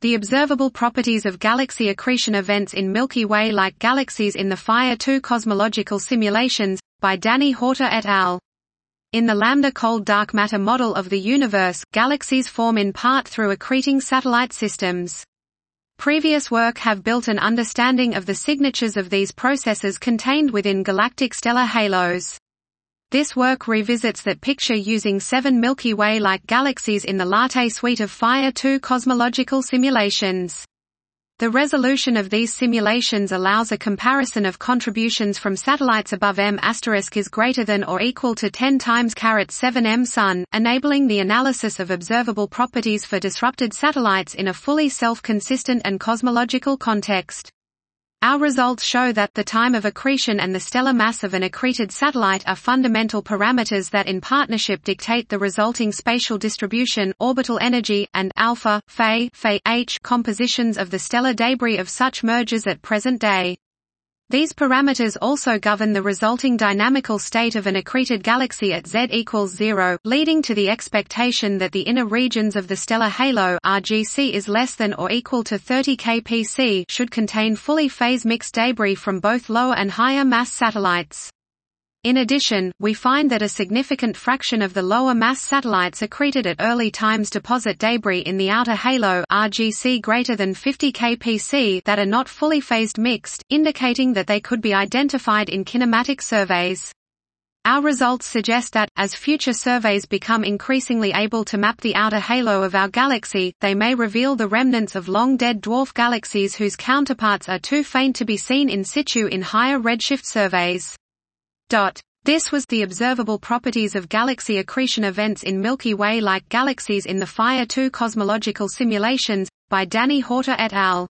The observable properties of galaxy accretion events in Milky Way-like galaxies in the Fire 2 cosmological simulations, by Danny Horta et al. In the lambda cold dark matter model of the universe, galaxies form in part through accreting satellite systems. Previous work have built an understanding of the signatures of these processes contained within galactic stellar halos. This work revisits that picture using seven Milky Way-like galaxies in the Latte suite of Fire 2 cosmological simulations. The resolution of these simulations allows a comparison of contributions from satellites above M asterisk is greater than or equal to 10 times caret 7 M Sun, enabling the analysis of observable properties for disrupted satellites in a fully self-consistent and cosmological context. Our results show that the time of accretion and the stellar mass of an accreted satellite are fundamental parameters that in partnership dictate the resulting spatial distribution, orbital energy, and alpha, Fe, Fe H compositions of the stellar debris of such mergers at present day. These parameters also govern the resulting dynamical state of an accreted galaxy at Z equals zero, leading to the expectation that the inner regions of the stellar halo RGC is less than or equal to 30 kpc should contain fully phase-mixed debris from both lower and higher mass satellites. In addition, we find that a significant fraction of the lower mass satellites accreted at early times deposit debris in the outer halo RGC greater than 50 kpc that are not fully phased mixed, indicating that they could be identified in kinematic surveys. Our results suggest that, as future surveys become increasingly able to map the outer halo of our galaxy, they may reveal the remnants of long-dead dwarf galaxies whose counterparts are too faint to be seen in situ in higher redshift surveys. This was the observable properties of galaxy accretion events in Milky Way-like galaxies in the Fire 2 cosmological simulations, by Danny Horta et al.